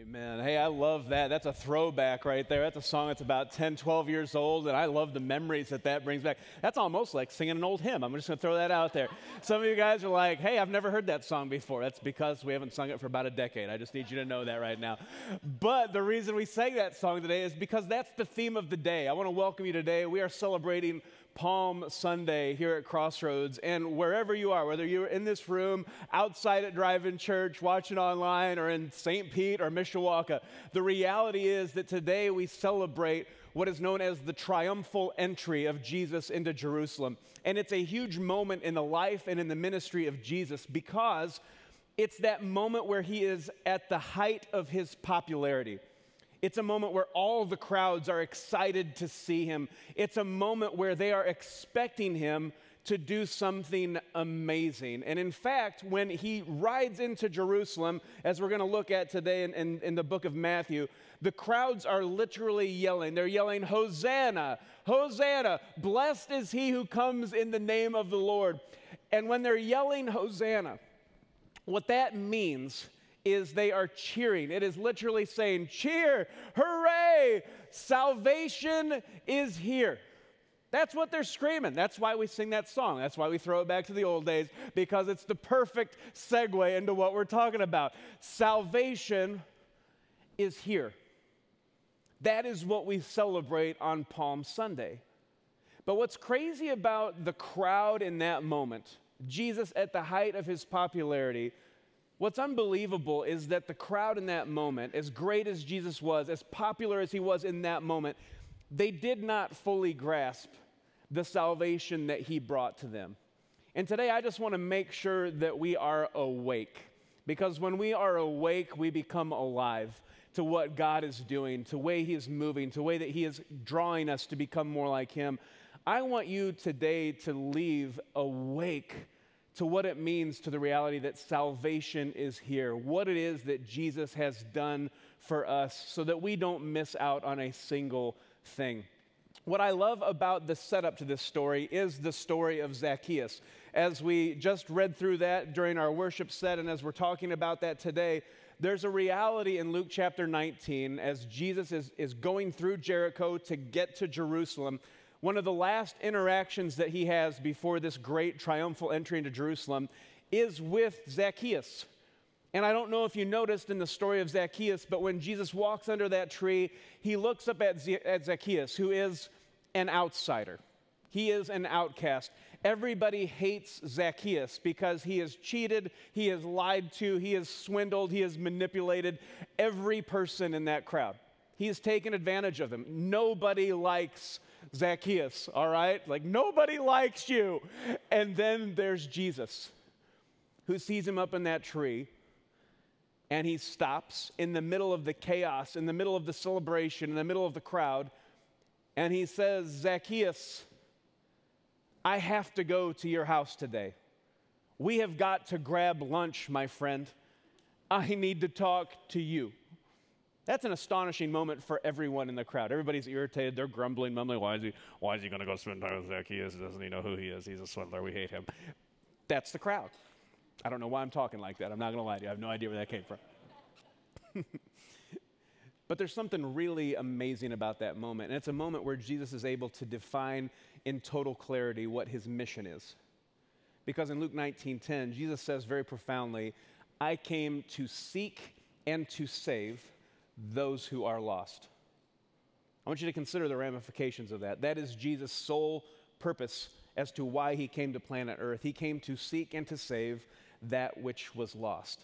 Amen. Hey, I love that. That's a throwback right there. That's a song that's about 10, 12 years old, and I love the memories that that brings back. That's almost like singing an old hymn. I'm just going to throw that out there. Some of you guys are like, hey, I've never heard that song before. That's because we haven't sung it for about a decade. I just need you to know that right now. But the reason we sang that song today is because that's the theme of the day. I want to welcome you today. We are celebrating Palm Sunday here at Crossroads. And wherever you are, whether you're in this room, outside at Drive In Church, watching online, or in St. Pete or Mishawaka, the reality is that today we celebrate what is known as the triumphal entry of Jesus into Jerusalem. And it's a huge moment in the life and in the ministry of Jesus because it's that moment where he is at the height of his popularity. It's a moment where all the crowds are excited to see him. It's a moment where they are expecting him to do something amazing. And in fact, when he rides into Jerusalem, as we're going to look at today in, in, in, the book of Matthew, the crowds are literally yelling. They're yelling, Hosanna, Hosanna, blessed is he who comes in the name of the Lord. And when they're yelling, Hosanna, what that means is they are cheering. It is literally saying, Cheer, hooray, salvation is here. That's what they're screaming. That's why we sing that song. That's why we throw it back to the old days, because it's the perfect segue into what we're talking about. Salvation is here. That is what we celebrate on Palm Sunday. But what's crazy about the crowd in that moment, Jesus at the height of his popularity, What's unbelievable is that the crowd in that moment, as great as Jesus was, as popular as he was in that moment, they did not fully grasp the salvation that he brought to them. And today I just want to make sure that we are awake. Because when we are awake, we become alive to what God is doing, to the way He is moving, to the way that He is drawing us to become more like Him. I want you today to leave awake to what it means to the reality that salvation is here, what it is that Jesus has done for us so that we don't miss out on a single thing. What I love about the setup to this story is the story of Zacchaeus. As we just read through that during our worship set, and as we're talking about that today, there's a reality in Luke chapter 19 as Jesus is, is going through Jericho to get to Jerusalem one of the last interactions that he has before this great triumphal entry into Jerusalem is with Zacchaeus. And I don't know if you noticed in the story of Zacchaeus, but when Jesus walks under that tree, he looks up at, Z- at Zacchaeus, who is an outsider. He is an outcast. Everybody hates Zacchaeus because he has cheated, he has lied to, he has swindled, he has manipulated every person in that crowd. He has taken advantage of them. Nobody likes Zacchaeus, all right? Like nobody likes you. And then there's Jesus who sees him up in that tree and he stops in the middle of the chaos, in the middle of the celebration, in the middle of the crowd, and he says, Zacchaeus, I have to go to your house today. We have got to grab lunch, my friend. I need to talk to you. That's an astonishing moment for everyone in the crowd. Everybody's irritated. They're grumbling, mumbling. Why is he, why is he going to go spend time with Zacchaeus? Doesn't he know who he is? He's a swindler. We hate him. That's the crowd. I don't know why I'm talking like that. I'm not going to lie to you. I have no idea where that came from. but there's something really amazing about that moment. And it's a moment where Jesus is able to define in total clarity what his mission is. Because in Luke 19:10, Jesus says very profoundly, I came to seek and to save those who are lost. I want you to consider the ramifications of that. That is Jesus' sole purpose as to why he came to planet Earth. He came to seek and to save that which was lost.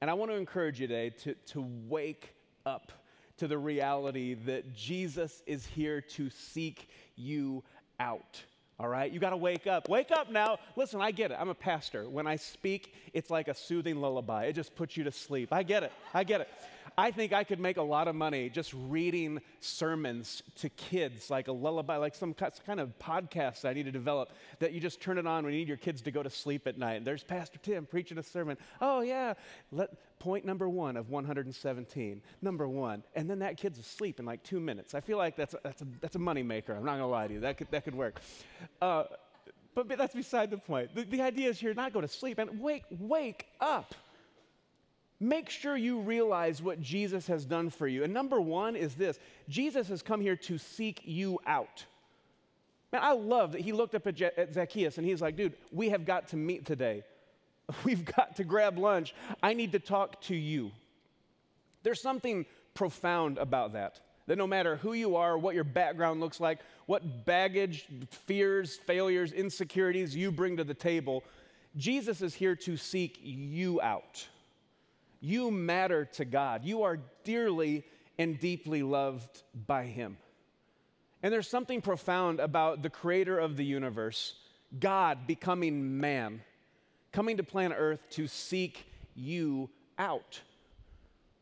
And I want to encourage you today to, to wake up to the reality that Jesus is here to seek you out. All right? You got to wake up. Wake up now. Listen, I get it. I'm a pastor. When I speak, it's like a soothing lullaby, it just puts you to sleep. I get it. I get it. I think I could make a lot of money just reading sermons to kids, like a lullaby, like some kind of podcast I need to develop that you just turn it on when you need your kids to go to sleep at night. There's Pastor Tim preaching a sermon. Oh, yeah. Let, point number one of 117. Number one. And then that kid's asleep in like two minutes. I feel like that's a, that's a, that's a moneymaker. I'm not going to lie to you. That could, that could work. Uh, but that's beside the point. The, the idea is here not go to sleep and wake, wake up. Make sure you realize what Jesus has done for you. And number one is this Jesus has come here to seek you out. Man, I love that he looked up at, at Zacchaeus and he's like, dude, we have got to meet today. We've got to grab lunch. I need to talk to you. There's something profound about that. That no matter who you are, what your background looks like, what baggage, fears, failures, insecurities you bring to the table, Jesus is here to seek you out. You matter to God. You are dearly and deeply loved by Him. And there's something profound about the creator of the universe, God becoming man, coming to planet Earth to seek you out.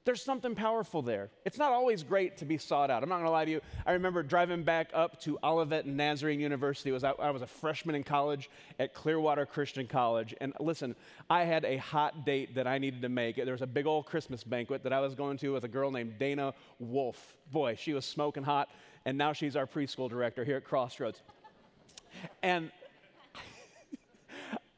There's something powerful there. It's not always great to be sought out. I'm not going to lie to you. I remember driving back up to Olivet Nazarene University. Was I, I was a freshman in college at Clearwater Christian College. And listen, I had a hot date that I needed to make. There was a big old Christmas banquet that I was going to with a girl named Dana Wolf. Boy, she was smoking hot. And now she's our preschool director here at Crossroads. And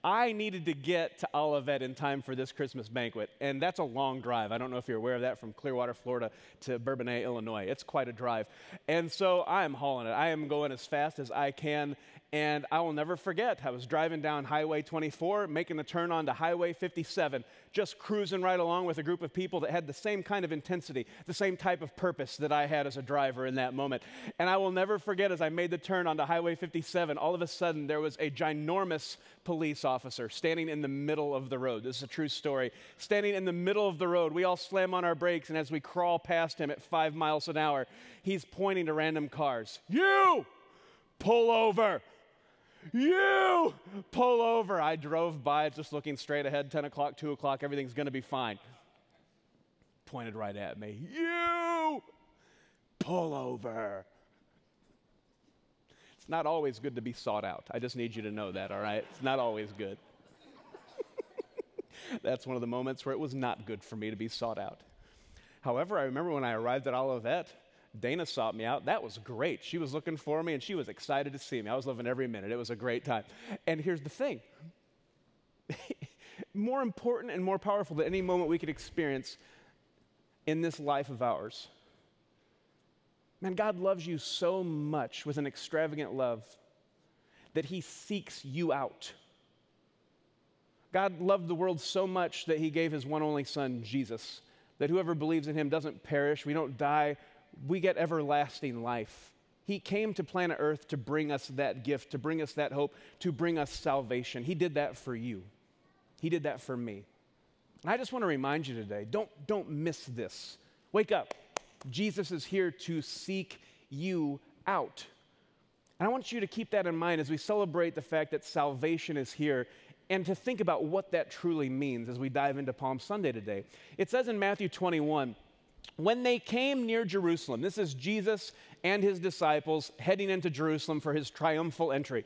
I needed to get to Olivet in time for this Christmas banquet, and that's a long drive. I don't know if you're aware of that from Clearwater, Florida to Bourbonnais, Illinois. It's quite a drive. And so I am hauling it. I am going as fast as I can, and I will never forget. I was driving down Highway 24, making the turn onto Highway 57, just cruising right along with a group of people that had the same kind of intensity, the same type of purpose that I had as a driver in that moment. And I will never forget as I made the turn onto Highway 57, all of a sudden there was a ginormous police officer standing in the middle of the road. This is a true story. Standing in the middle of the road, we all slam on our brakes, and as we crawl past him at five miles an hour, he's pointing to random cars. You! Pull over! You! Pull over. I drove by just looking straight ahead, 10 o'clock, 2 o'clock, everything's gonna be fine. Pointed right at me. You! Pull over. It's not always good to be sought out. I just need you to know that, all right? It's not always good. That's one of the moments where it was not good for me to be sought out. However, I remember when I arrived at Olivet, Dana sought me out. That was great. She was looking for me and she was excited to see me. I was loving every minute. It was a great time. And here's the thing more important and more powerful than any moment we could experience in this life of ours Man, God loves you so much with an extravagant love that he seeks you out. God loved the world so much that he gave his one only son, Jesus, that whoever believes in him doesn't perish, we don't die, we get everlasting life. He came to planet Earth to bring us that gift, to bring us that hope, to bring us salvation. He did that for you. He did that for me. And I just want to remind you today don't, don't miss this. Wake up. Jesus is here to seek you out. And I want you to keep that in mind as we celebrate the fact that salvation is here and to think about what that truly means as we dive into Palm Sunday today. It says in Matthew 21, when they came near Jerusalem, this is Jesus and his disciples heading into Jerusalem for his triumphal entry.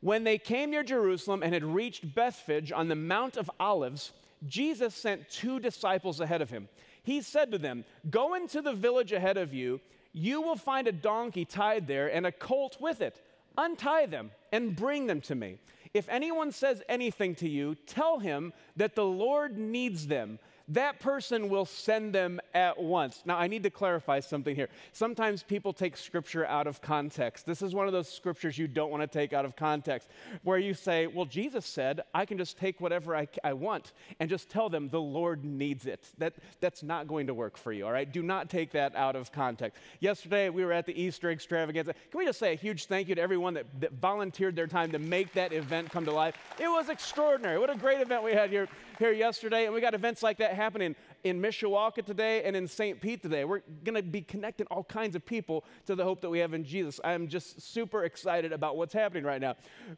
When they came near Jerusalem and had reached Bethphage on the Mount of Olives, Jesus sent two disciples ahead of him he said to them, Go into the village ahead of you. You will find a donkey tied there and a colt with it. Untie them and bring them to me. If anyone says anything to you, tell him that the Lord needs them that person will send them at once. Now, I need to clarify something here. Sometimes people take scripture out of context. This is one of those scriptures you don't want to take out of context, where you say, Well, Jesus said, I can just take whatever I, I want and just tell them the Lord needs it. That, that's not going to work for you, all right? Do not take that out of context. Yesterday, we were at the Easter extravaganza. Can we just say a huge thank you to everyone that, that volunteered their time to make that event come to life? It was extraordinary. What a great event we had here here yesterday, and we got events like that happening in Mishawaka today and in St. Pete today. We're going to be connecting all kinds of people to the hope that we have in Jesus. I'm just super excited about what's happening right now.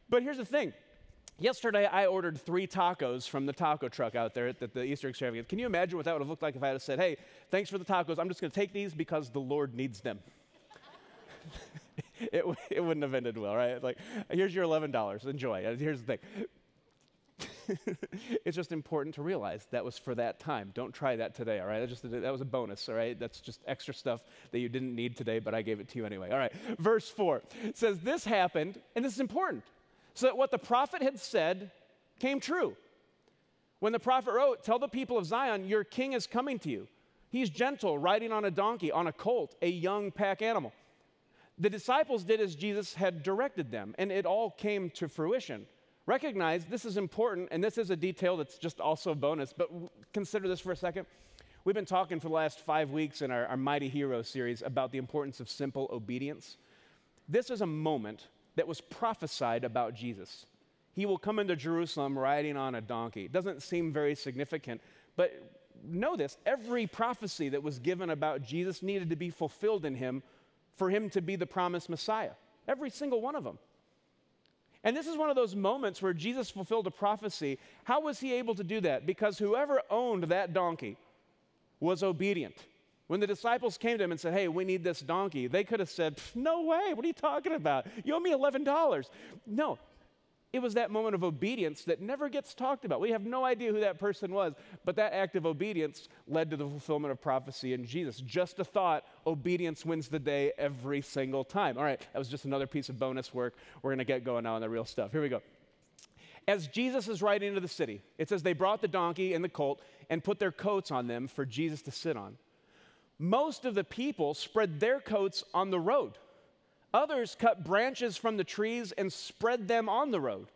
But here's the thing. Yesterday, I ordered three tacos from the taco truck out there at the, the Easter extravaganza. Can you imagine what that would have looked like if I had said, hey, thanks for the tacos. I'm just going to take these because the Lord needs them. it, it wouldn't have ended well, right? Like, here's your $11. Enjoy. Here's the thing it's just important to realize that was for that time. Don't try that today, all right? That, just, that was a bonus, all right? That's just extra stuff that you didn't need today, but I gave it to you anyway. All right, verse 4 says, This happened, and this is important, so that what the prophet had said came true. When the prophet wrote, Tell the people of Zion, your king is coming to you. He's gentle, riding on a donkey, on a colt, a young pack animal. The disciples did as Jesus had directed them, and it all came to fruition. Recognize this is important, and this is a detail that's just also a bonus, but consider this for a second. We've been talking for the last five weeks in our, our Mighty Hero series about the importance of simple obedience. This is a moment that was prophesied about Jesus. He will come into Jerusalem riding on a donkey. It doesn't seem very significant, but know this every prophecy that was given about Jesus needed to be fulfilled in him for him to be the promised Messiah. Every single one of them. And this is one of those moments where Jesus fulfilled a prophecy. How was he able to do that? Because whoever owned that donkey was obedient. When the disciples came to him and said, Hey, we need this donkey, they could have said, No way, what are you talking about? You owe me $11. No, it was that moment of obedience that never gets talked about. We have no idea who that person was, but that act of obedience led to the fulfillment of prophecy in Jesus. Just a thought, obedience wins the day every single time. All right, that was just another piece of bonus work. We're going to get going now on the real stuff. Here we go. As Jesus is riding into the city, it says they brought the donkey and the colt and put their coats on them for Jesus to sit on. Most of the people spread their coats on the road Others cut branches from the trees and spread them on the road.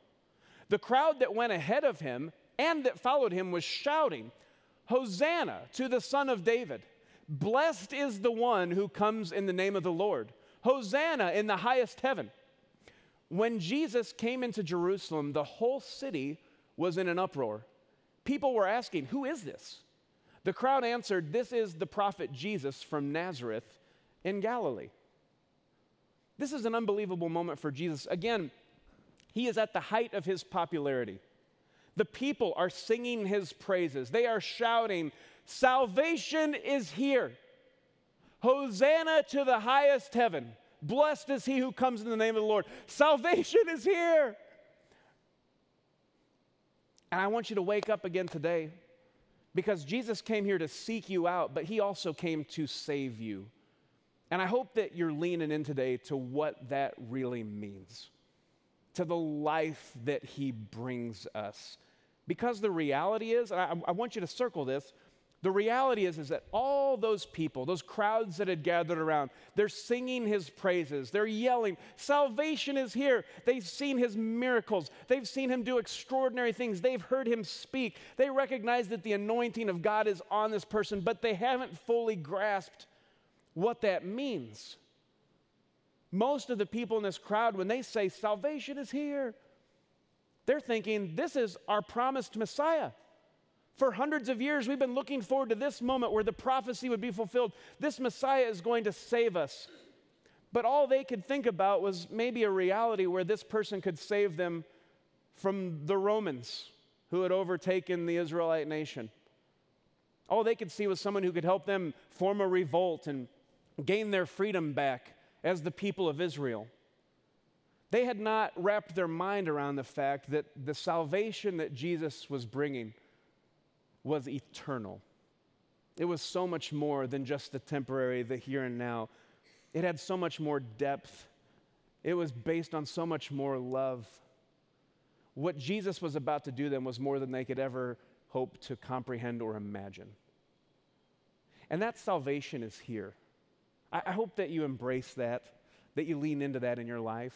The crowd that went ahead of him and that followed him was shouting, Hosanna to the Son of David! Blessed is the one who comes in the name of the Lord. Hosanna in the highest heaven. When Jesus came into Jerusalem, the whole city was in an uproar. People were asking, Who is this? The crowd answered, This is the prophet Jesus from Nazareth in Galilee. This is an unbelievable moment for Jesus. Again, he is at the height of his popularity. The people are singing his praises, they are shouting, Salvation is here. Hosanna to the highest heaven. Blessed is he who comes in the name of the Lord. Salvation is here. And I want you to wake up again today because Jesus came here to seek you out, but he also came to save you. And I hope that you're leaning in today to what that really means, to the life that He brings us. Because the reality is, I, I, want you to circle this. The reality is, is that all those people, those crowds that had gathered around, they're singing his praises. They're yelling, Salvation is here. They've seen his miracles. They've seen him do extraordinary things. They've heard him speak. They recognize that the anointing of God is on this person, but they haven't fully grasped what that means. Most of the people in this crowd, when they say salvation is here, they're thinking this is our promised Messiah. For hundreds of years, we've been looking forward to this moment where the prophecy would be fulfilled. This Messiah is going to save us. But all they could think about was maybe a reality where this person could save them from the Romans who had overtaken the Israelite nation. All they could see was someone who could help them form a revolt and gain their freedom back as the people of Israel. They had not wrapped their mind around the fact that the salvation that Jesus was bringing was eternal. It was so much more than just the temporary, the here and now. It had so much more depth. It was based on so much more love. What Jesus was about to do then was more than they could ever hope to comprehend or imagine. And that salvation is here. I, I hope that you embrace that, that you lean into that in your life.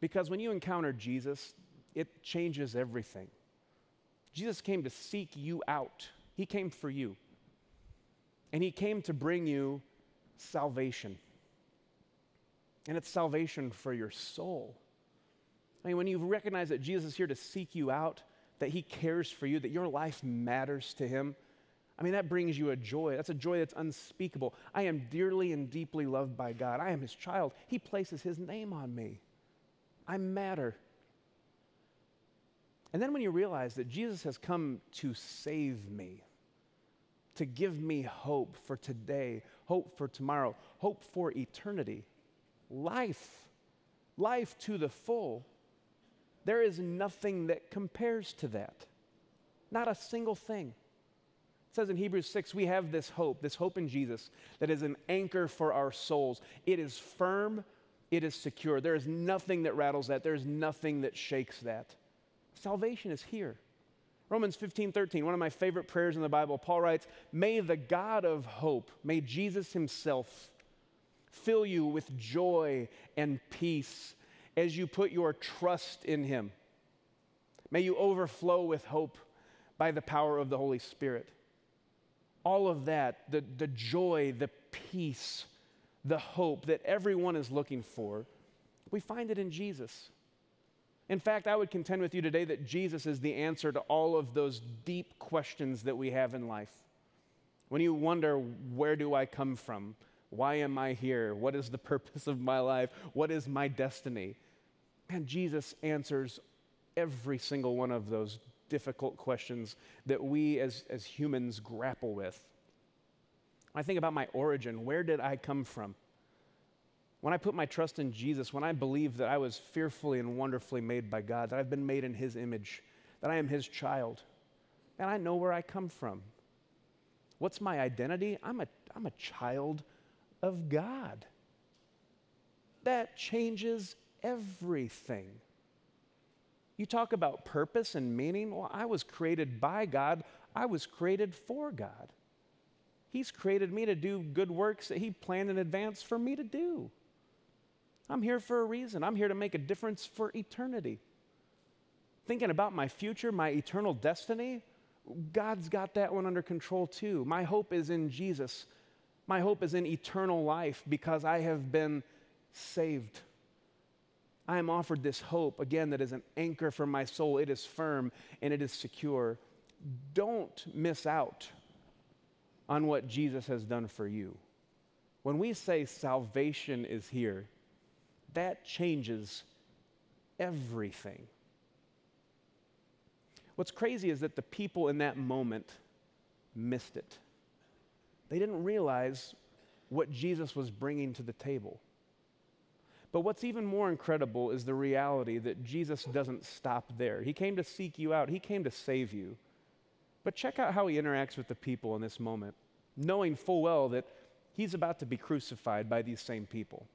Because when you encounter Jesus, it changes everything. Jesus came to seek you out, He came for you. And He came to bring you salvation. And it's salvation for your soul. I mean, when you recognize that Jesus is here to seek you out, that He cares for you, that your life matters to Him, I mean, that brings you a joy. That's a joy that's unspeakable. I am dearly and deeply loved by God. I am His child. He places His name on me. I matter. And then when you realize that Jesus has come to save me, to give me hope for today, hope for tomorrow, hope for eternity, life, life to the full, there is nothing that compares to that. Not a single thing. It says in Hebrews 6, we have this hope, this hope in Jesus that is an anchor for our souls. It is firm, it is secure. There is nothing that rattles that, there is nothing that shakes that. Salvation is here. Romans 15, 13, one of my favorite prayers in the Bible, Paul writes, May the God of hope, may Jesus himself fill you with joy and peace as you put your trust in him. May you overflow with hope by the power of the Holy Spirit. All of that, the, the joy, the peace, the hope that everyone is looking for, we find it in Jesus. In fact, I would contend with you today that Jesus is the answer to all of those deep questions that we have in life. When you wonder, where do I come from? Why am I here? What is the purpose of my life? What is my destiny? Man, Jesus answers every single one of those difficult questions that we as, as humans grapple with. I think about my origin. Where did I come from? When I put my trust in Jesus, when I believe that I was fearfully and wonderfully made by God, that I've been made in His image, that I am His child, and I know where I come from. What's my identity? I'm a, I'm a child of God. That changes everything. You talk about purpose and meaning. Well, I was created by God, I was created for God. He's created me to do good works that He planned in advance for me to do. I'm here for a reason. I'm here to make a difference for eternity. Thinking about my future, my eternal destiny, God's got that one under control too. My hope is in Jesus. My hope is in eternal life because I have been saved. I am offered this hope, again, that is an anchor for my soul. It is firm and it is secure. Don't miss out on what Jesus has done for you. When we say salvation is here, that changes everything. What's crazy is that the people in that moment missed it. They didn't realize what Jesus was bringing to the table. But what's even more incredible is the reality that Jesus doesn't stop there. He came to seek you out, He came to save you. But check out how He interacts with the people in this moment, knowing full well that He's about to be crucified by these same people.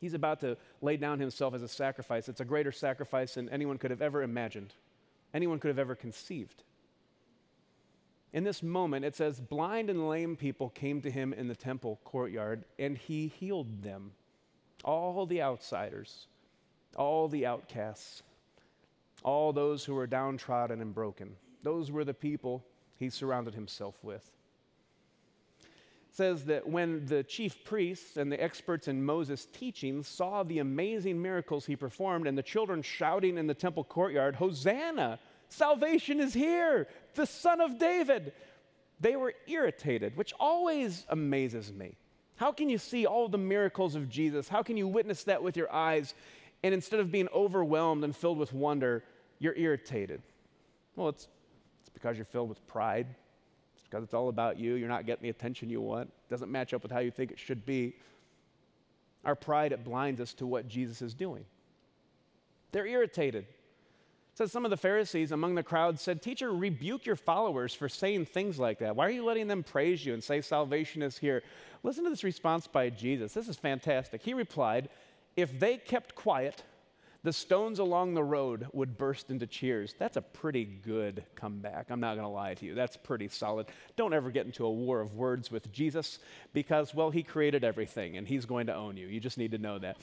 He's about to lay down himself as a sacrifice. It's a greater sacrifice than anyone could have ever imagined, anyone could have ever conceived. In this moment, it says, blind and lame people came to him in the temple courtyard, and he healed them. All the outsiders, all the outcasts, all those who were downtrodden and broken. Those were the people he surrounded himself with says that when the chief priests and the experts in Moses' teaching saw the amazing miracles he performed and the children shouting in the temple courtyard, Hosanna! Salvation is here! The Son of David! They were irritated, which always amazes me. How can you see all the miracles of Jesus? How can you witness that with your eyes? And instead of being overwhelmed and filled with wonder, you're irritated. Well, it's, it's because you're filled with pride, It's because it's all about you. You're not getting the attention you want. It doesn't match up with how you think it should be. Our pride, it blinds us to what Jesus is doing. They're irritated. Says some of the Pharisees among the crowd said, Teacher, rebuke your followers for saying things like that. Why are you letting them praise you and say salvation is here? Listen to this response by Jesus. This is fantastic. He replied, If they kept quiet, the stones along the road would burst into cheers. That's a pretty good comeback. I'm not going to lie to you. That's pretty solid. Don't ever get into a war of words with Jesus because, well, he created everything and he's going to own you. You just need to know that.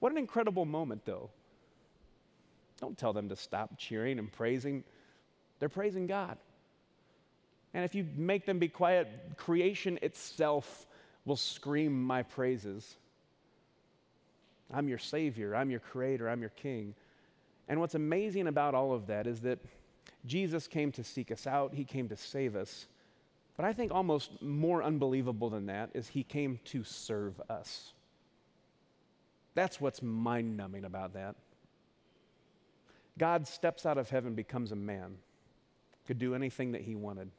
What an incredible moment, though. Don't tell them to stop cheering and praising. They're praising God. And if you make them be quiet, creation itself will scream my praises. I'm your Savior, I'm your Creator, I'm your King. And what's amazing about all of that is that Jesus came to seek us out, He came to save us. But I think almost more unbelievable than that is He came to serve us. That's what's mind numbing about that. God steps out of heaven, becomes a man, could do anything that He wanted.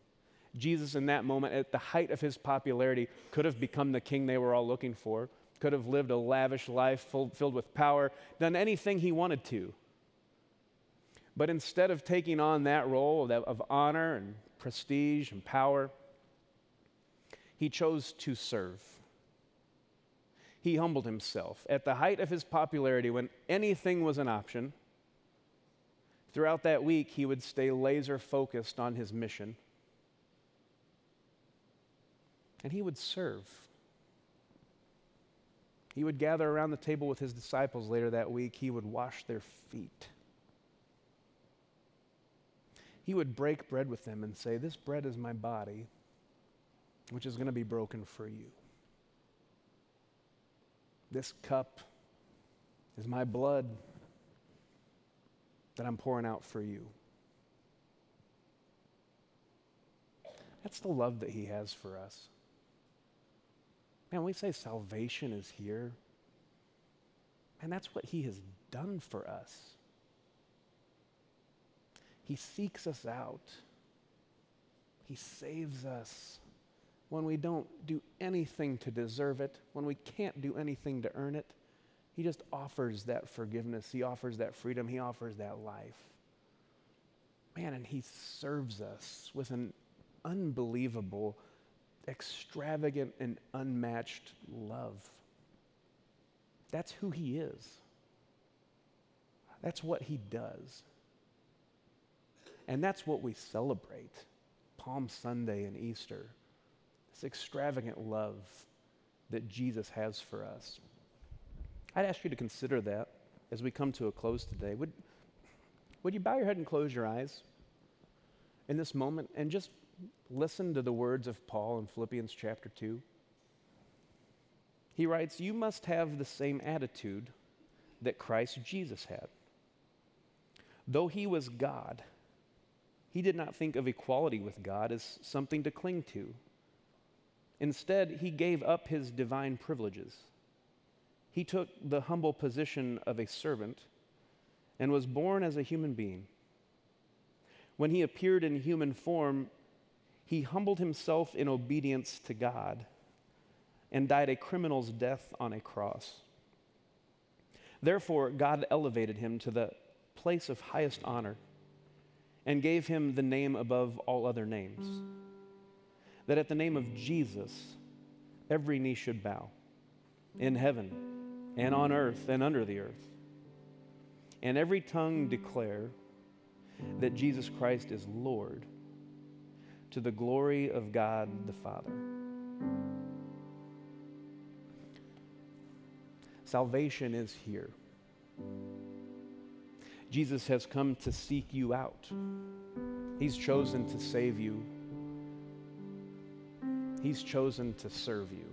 Jesus, in that moment, at the height of his popularity, could have become the king they were all looking for could have lived a lavish life full, filled with power, done anything he wanted to. But instead of taking on that role of, of honor and prestige and power, he chose to serve. He humbled himself. At the height of his popularity, when anything was an option, Throughout that week, he would stay laser focused on his mission. And he would serve. He would gather around the table with his disciples later that week. He would wash their feet. He would break bread with them and say, This bread is my body, which is going to be broken for you. This cup is my blood that I'm pouring out for you. That's the love that He has for us. Man, we say salvation is here, and that's what He has done for us. He seeks us out, He saves us when we don't do anything to deserve it, when we can't do anything to earn it. He just offers that forgiveness. He offers that freedom. He offers that life. Man, and He serves us with an unbelievable, extravagant, and unmatched love. That's who He is. That's what He does. And that's what we celebrate Palm Sunday and Easter. This extravagant love that Jesus has for us. I'd ask you to consider that as we come to a close today. Would, would you bow your head and close your eyes in this moment and just listen to the words of Paul in Philippians chapter 2? He writes, You must have the same attitude that Christ Jesus had. Though he was God, he did not think of equality with God as something to cling to. Instead, he gave up his divine privileges he took the humble position of a servant and was born as a human being. When he appeared in human form, he humbled himself in obedience to God and died a criminal's death on a cross. Therefore, God elevated him to the place of highest honor and gave him the name above all other names. That at the name of Jesus, every knee should bow in heaven and on earth and under the earth. And every tongue declare that Jesus Christ is Lord to the glory of God the Father. Salvation is here. Jesus has come to seek you out. He's chosen to save you. He's chosen to serve you.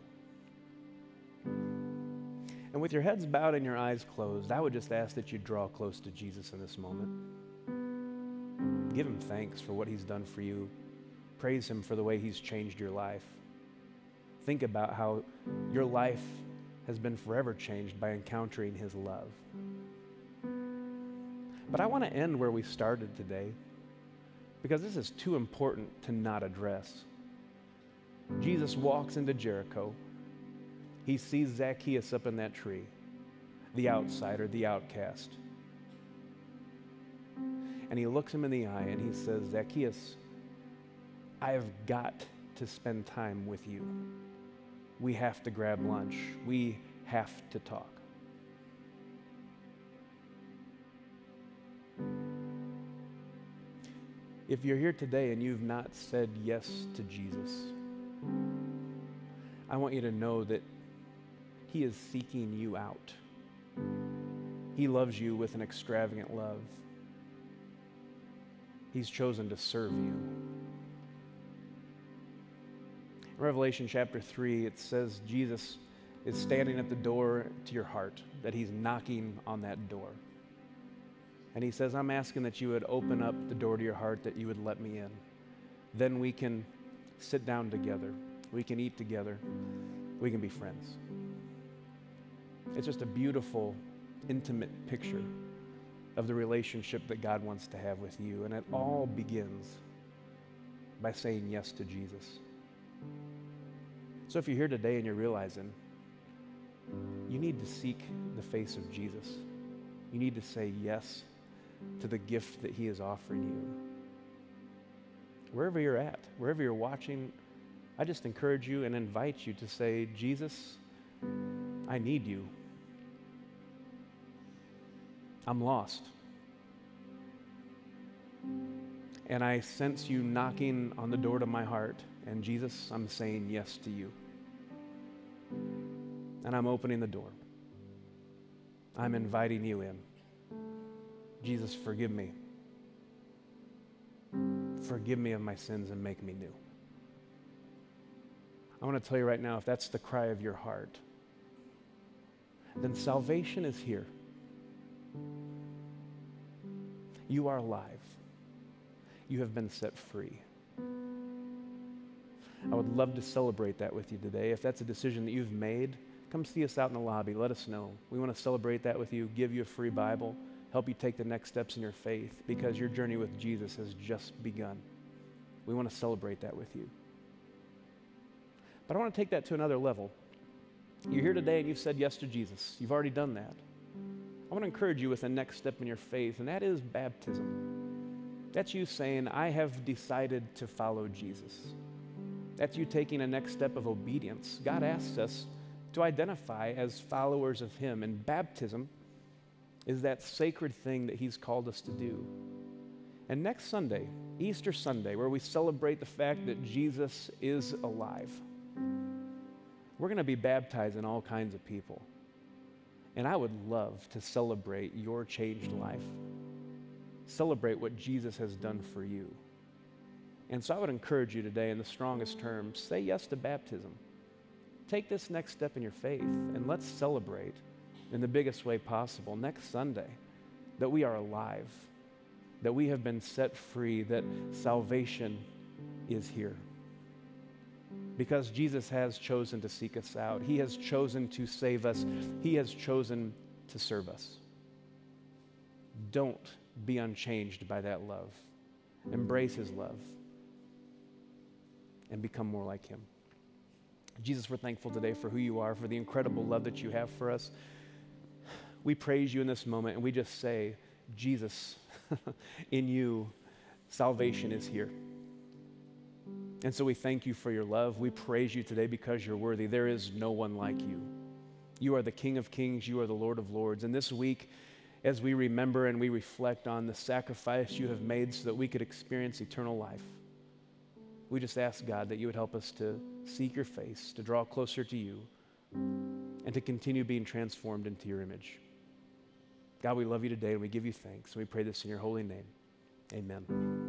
And with your heads bowed and your eyes closed, I would just ask that you draw close to Jesus in this moment. Give him thanks for what he's done for you. Praise him for the way he's changed your life. Think about how your life has been forever changed by encountering his love. But I want to end where we started today because this is too important to not address. Jesus walks into Jericho he sees Zacchaeus up in that tree, the outsider, the outcast. And he looks him in the eye and he says, Zacchaeus, I have got to spend time with you. We have to grab lunch. We have to talk. If you're here today and you've not said yes to Jesus, I want you to know that he is seeking you out. He loves you with an extravagant love. He's chosen to serve you. In Revelation chapter 3, it says Jesus is standing at the door to your heart, that he's knocking on that door. And he says, I'm asking that you would open up the door to your heart, that you would let me in. Then we can sit down together, we can eat together, we can be friends. It's just a beautiful, intimate picture of the relationship that God wants to have with you. And it all begins by saying yes to Jesus. So if you're here today and you're realizing you need to seek the face of Jesus, you need to say yes to the gift that He is offering you. Wherever you're at, wherever you're watching, I just encourage you and invite you to say, Jesus, I need you. I'm lost. And I sense you knocking on the door to my heart. And Jesus, I'm saying yes to you. And I'm opening the door. I'm inviting you in. Jesus, forgive me. Forgive me of my sins and make me new. I want to tell you right now if that's the cry of your heart, then salvation is here. You are alive. You have been set free. I would love to celebrate that with you today. If that's a decision that you've made, come see us out in the lobby. Let us know. We want to celebrate that with you, give you a free Bible, help you take the next steps in your faith because your journey with Jesus has just begun. We want to celebrate that with you. But I want to take that to another level. You're here today and you've said yes to Jesus. You've already done that. I want to encourage you with the next step in your faith, and that is baptism. That's you saying, I have decided to follow Jesus. That's you taking a next step of obedience. God asks us to identify as followers of Him, and baptism is that sacred thing that He's called us to do. And next Sunday, Easter Sunday, where we celebrate the fact that Jesus is alive, we're going to be baptizing all kinds of people. And I would love to celebrate your changed life, celebrate what Jesus has done for you. And so I would encourage you today, in the strongest terms, say yes to baptism. Take this next step in your faith, and let's celebrate in the biggest way possible next Sunday that we are alive, that we have been set free, that salvation is here because Jesus has chosen to seek us out. He has chosen to save us. He has chosen to serve us. Don't be unchanged by that love. Embrace His love and become more like Him. Jesus, we're thankful today for who you are, for the incredible love that you have for us. We praise you in this moment and we just say, Jesus, in you, salvation is here. And so we thank you for your love. We praise you today because you're worthy. There is no one like you. You are the King of Kings, you are the Lord of Lords. And this week, as we remember and we reflect on the sacrifice you have made so that we could experience eternal life, we just ask God that you would help us to seek your face, to draw closer to you, and to continue being transformed into your image. God, we love you today and we give you thanks. And we pray this in your holy name. Amen.